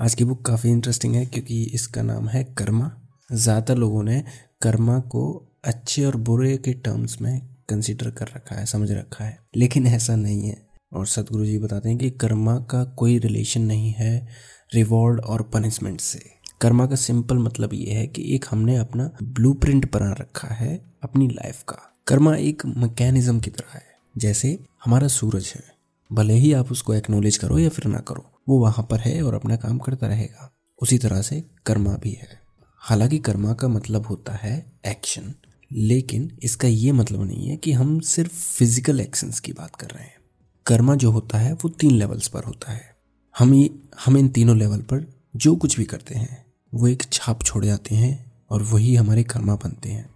आज की बुक काफ़ी इंटरेस्टिंग है क्योंकि इसका नाम है कर्मा। ज़्यादातर लोगों ने कर्मा को अच्छे और बुरे के टर्म्स में कंसिडर कर रखा है, समझ रखा है। लेकिन ऐसा नहीं है। और सतगुरु जी बताते हैं कि कर्मा का कोई रिलेशन नहीं है रिवॉर्ड और पनिशमेंट से। कर्मा का सिंपल मतलब ये है कि एक हमने अपना ब्लूप्रिंट बना रखा है अपनी लाइफ का। कर्मा एक मैकेनिज्म की तरह है। जैसे हमारा सूरज है, भले ही आप उसको एक्नोलेज करो या फिर ना करो वो वहाँ पर है और अपना काम करता रहेगा। उसी तरह से कर्मा भी है। हालाँकि कर्मा का मतलब होता है एक्शन लेकिन इसका ये मतलब नहीं है कि हम सिर्फ़ फ़िज़िकल एक्शंस की बात कर रहे हैं। कर्मा जो होता है, वो तीन लेवल्स पर होता है। हम ये, हम इन तीनों लेवल पर जो कुछ भी करते हैं, वो एक छाप छोड़ जाते हैं और वही हमारे कर्मा बनते हैं।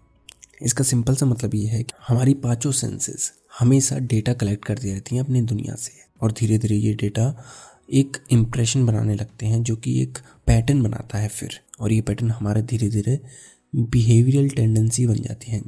इसका सिंपल सा मतलब ये है कि हमारी पाँचों सेंसेस हमेशा डेटा कलेक्ट करती रहती हैं अपनी दुनिया से और धीरे धीरे ये डेटा एक इम्प्रेशन बनाने लगते हैं, जो कि एक पैटर्न बनाता है फिर। और ये पैटर्न हमारे धीरे धीरे बिहेवियरल टेंडेंसी बन जाती है।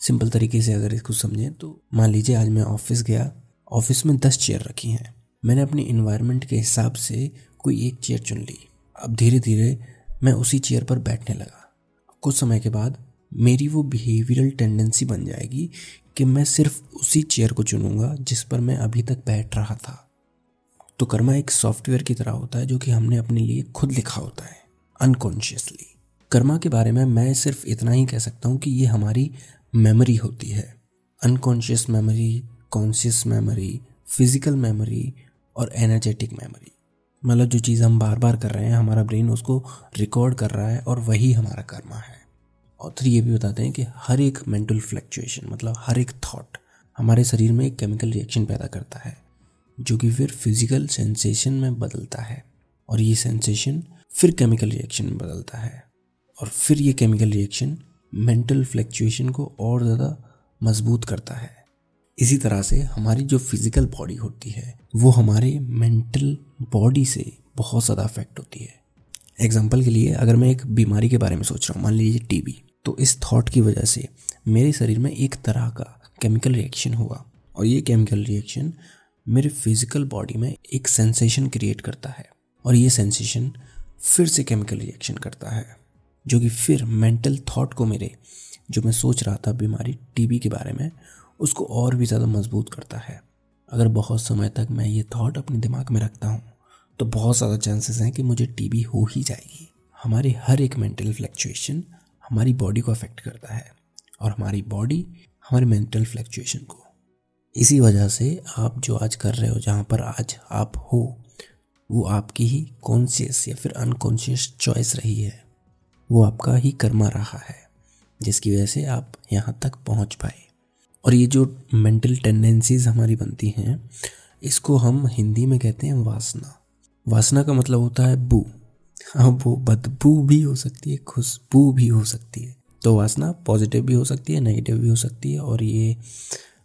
सिंपल तरीके से अगर इसको समझें तो मान लीजिए आज मैं ऑफ़िस गया ऑफ़िस में दस चेयर रखी हैं। मैंने अपने इन्वायरमेंट के हिसाब से कोई एक चेयर चुन ली। अब धीरे धीरे मैं उसी चेयर पर बैठने लगा। कुछ समय के बाद मेरी वो बिहेवियरल टेंडेंसी बन जाएगी कि मैं सिर्फ़ उसी चेयर को चुनूँगा जिस पर मैं अभी तक बैठ रहा था। तो कर्मा एक सॉफ्टवेयर की तरह होता है जो कि हमने अपने लिए खुद लिखा होता है अनकॉन्शियसली कर्मा के बारे में मैं सिर्फ़ इतना ही कह सकता हूँ कि ये हमारी मेमोरी होती है। Unconscious memory conscious memory physical memory और एनर्जेटिक मेमोरी मतलब जो चीज़ हम बार बार कर रहे हैं, हमारा ब्रेन उसको रिकॉर्ड कर रहा है और वही हमारा कर्मा है। ऑथर ये भी बताते हैं कि हर एक मेंटल फ्लैक्चुएशन मतलब हर एक थॉट हमारे शरीर में एक केमिकल रिएक्शन पैदा करता है। जो कि फिर फ़िज़िकल सेंसेशन में बदलता है। और ये सेंसेशन फिर केमिकल रिएक्शन में बदलता है। और फिर ये केमिकल रिएक्शन मेंटल फ्लैक्चुएशन को और ज़्यादा मज़बूत करता है। इसी तरह से हमारी जो फ़िज़िकल बॉडी होती है, वो हमारे मेंटल बॉडी से बहुत ज़्यादा अफेक्ट होती है। एग्ज़ाम्पल के लिए अगर मैं एक बीमारी के बारे में सोच रहा हूँ, मान लीजिए टीबी तो इस थॉट की वजह से मेरे शरीर में एक तरह का केमिकल रिएक्शन हुआ। और ये केमिकल रिएक्शन मेरे फ़िज़िकल बॉडी में एक सेंसेशन क्रिएट करता है और ये सेंसेशन फिर से केमिकल रिएक्शन करता है, जो कि फिर मेंटल थॉट को मेरे, जो मैं सोच रहा था बीमारी टीबी के बारे में, उसको और भी ज़्यादा मज़बूत करता है। अगर बहुत समय तक मैं ये थॉट अपने दिमाग में रखता हूँ तो बहुत ज़्यादा चांसेस हैं कि मुझे टीबी हो ही जाएगी। हमारे हर एक मेंटल फ्लैक्चुएशन हमारी बॉडी को अफेक्ट करता है और हमारी बॉडी हमारे मेंटल फ्लैक्चुएशन को इसी वजह से आप जो आज कर रहे हो, जहाँ पर आज आप हो, वो आपकी ही कॉन्शियस या फिर अनकॉन्शियस चॉइस रही है। वो आपका ही कर्मा रहा है, जिसकी वजह से आप यहाँ तक पहुँच पाए। और ये जो मेंटल टेंडेंसीज हमारी बनती हैं, इसको हम हिंदी में कहते हैं वासना। वासना का मतलब होता है बू। हाँ वो बदबू भी हो सकती है, खुशबू भी हो सकती है। तो वासना पॉजिटिव भी हो सकती है नेगेटिव भी हो सकती है, और ये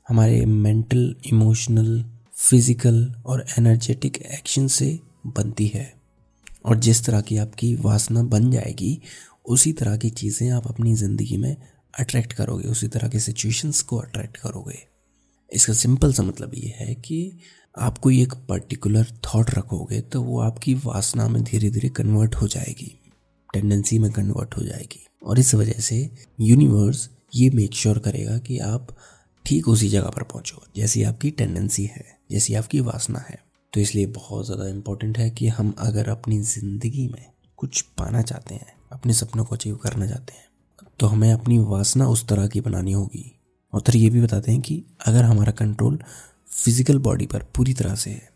हमारे मेंटल इमोशनल फ़िज़िकल और एनर्जेटिक एक्शन से बनती है। और जिस तरह की आपकी वासना बन जाएगी, उसी तरह की चीज़ें आप अपनी ज़िंदगी में अट्रैक्ट करोगे, उसी तरह के सिचुएशंस को अट्रैक्ट करोगे। इसका सिंपल सा मतलब ये है कि आप कोई एक पर्टिकुलर थॉट रखोगे तो वो आपकी वासना में धीरे धीरे कन्वर्ट हो जाएगी टेंडेंसी में कन्वर्ट हो जाएगी। और इस वजह से यूनिवर्स ये मेक श्योर करेगा कि आप ठीक उसी जगह पर पहुंचो, जैसी आपकी टेंडेंसी है, जैसी आपकी वासना है। तो इसलिए बहुत ज़्यादा इम्पोर्टेंट है कि हम अगर अपनी ज़िंदगी में कुछ पाना चाहते हैं, अपने सपनों को अचीव करना चाहते हैं तो हमें अपनी वासना उस तरह की बनानी होगी। और फिर ये भी बताते हैं कि अगर हमारा कंट्रोल फ़िज़िकल बॉडी पर पूरी तरह से है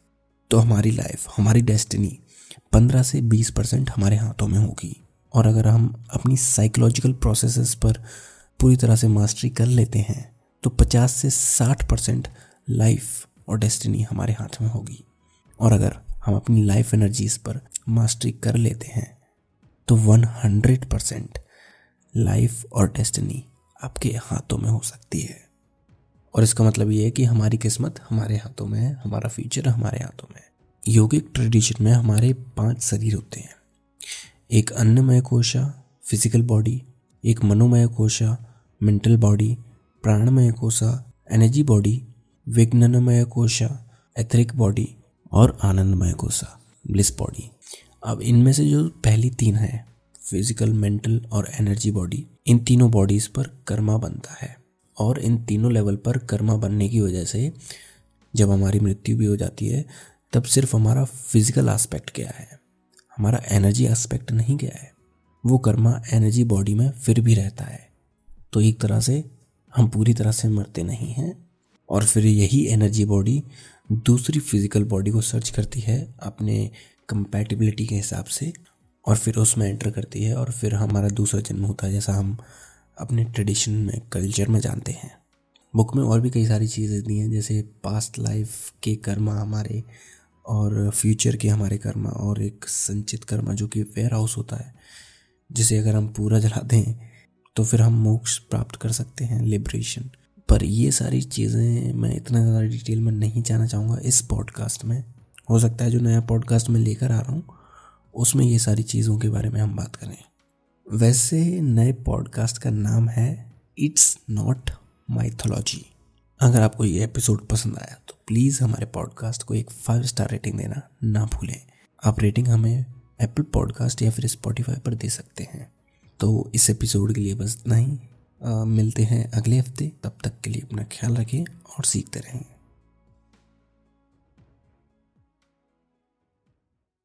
तो हमारी लाइफ हमारी डेस्टिनी पंद्रह से बीस परसेंट हमारे हाथों में होगी। और अगर हम अपनी साइकोलॉजिकल प्रोसेसेस पर पूरी तरह से मास्टरी कर लेते हैं तो पचास से साठ परसेंट लाइफ और डेस्टिनी हमारे हाथ में होगी। और अगर हम अपनी लाइफ एनर्जीज पर मास्टरी कर लेते हैं तो वन हंड्रेड परसेंट लाइफ और डेस्टिनी आपके हाथों में हो सकती है। और इसका मतलब ये है कि हमारी किस्मत हमारे हाथों में है, हमारा फ्यूचर हमारे हाथों में है। योगिक ट्रेडिशन में हमारे पाँच शरीर होते हैं। एक अन्नमय कोशा फ़िज़िकल बॉडी एक मनोमय कोशा मेंटल बॉडी प्राणमय कोशा एनर्जी बॉडी विज्ञानमय कोशा एथरिक बॉडी और आनंदमय कोशा ब्लिस बॉडी अब इनमें से जो पहली तीन है फ़िज़िकल मेंटल और एनर्जी बॉडी इन तीनों बॉडीज पर कर्मा बनता है। और इन तीनों लेवल पर कर्मा बनने की वजह से जब हमारी मृत्यु भी हो जाती है, तब सिर्फ़ हमारा फ़िज़िकल एस्पेक्ट गया है। हमारा एनर्जी एस्पेक्ट नहीं गया है। वो कर्मा एनर्जी बॉडी में फिर भी रहता है। तो एक तरह से हम पूरी तरह से मरते नहीं हैं। और फिर यही एनर्जी बॉडी दूसरी फ़िज़िकल बॉडी को सर्च करती है अपने कंपैटिबिलिटी के हिसाब से और फिर उसमें एंटर करती है और फिर हमारा दूसरा जन्म होता है, जैसा हम अपने ट्रेडिशन में कल्चर में जानते हैं। बुक में और भी कई सारी चीज़ें दी हैं, जैसे पास्ट लाइफ के कर्मा हमारे और फ्यूचर के हमारे कर्मा और एक संचित कर्मा जो कि वेयर हाउस होता है, जिसे अगर हम पूरा जला दें तो फिर हम मोक्ष प्राप्त कर सकते हैं लिबरेशन पर ये सारी चीज़ें मैं इतना ज़्यादा डिटेल में नहीं जाना चाहूँगा इस पॉडकास्ट में। हो सकता है जो नया पॉडकास्ट में लेकर आ रहा हूँ, उसमें ये सारी चीज़ों के बारे में हम बात करें। वैसे नए पॉडकास्ट का नाम है इट्स नॉट माइथोलॉजी अगर आपको ये एपिसोड पसंद आया तो प्लीज़ हमारे पॉडकास्ट को एक फाइव स्टार रेटिंग देना ना भूलें। आप रेटिंग हमें एप्पल पॉडकास्ट या फिर स्पॉटिफाई पर दे सकते हैं। तो इस एपिसोड के लिए बस इतना ही। मिलते हैं अगले हफ़्ते। तब तक के लिए अपना ख्याल रखें और सीखते रहें।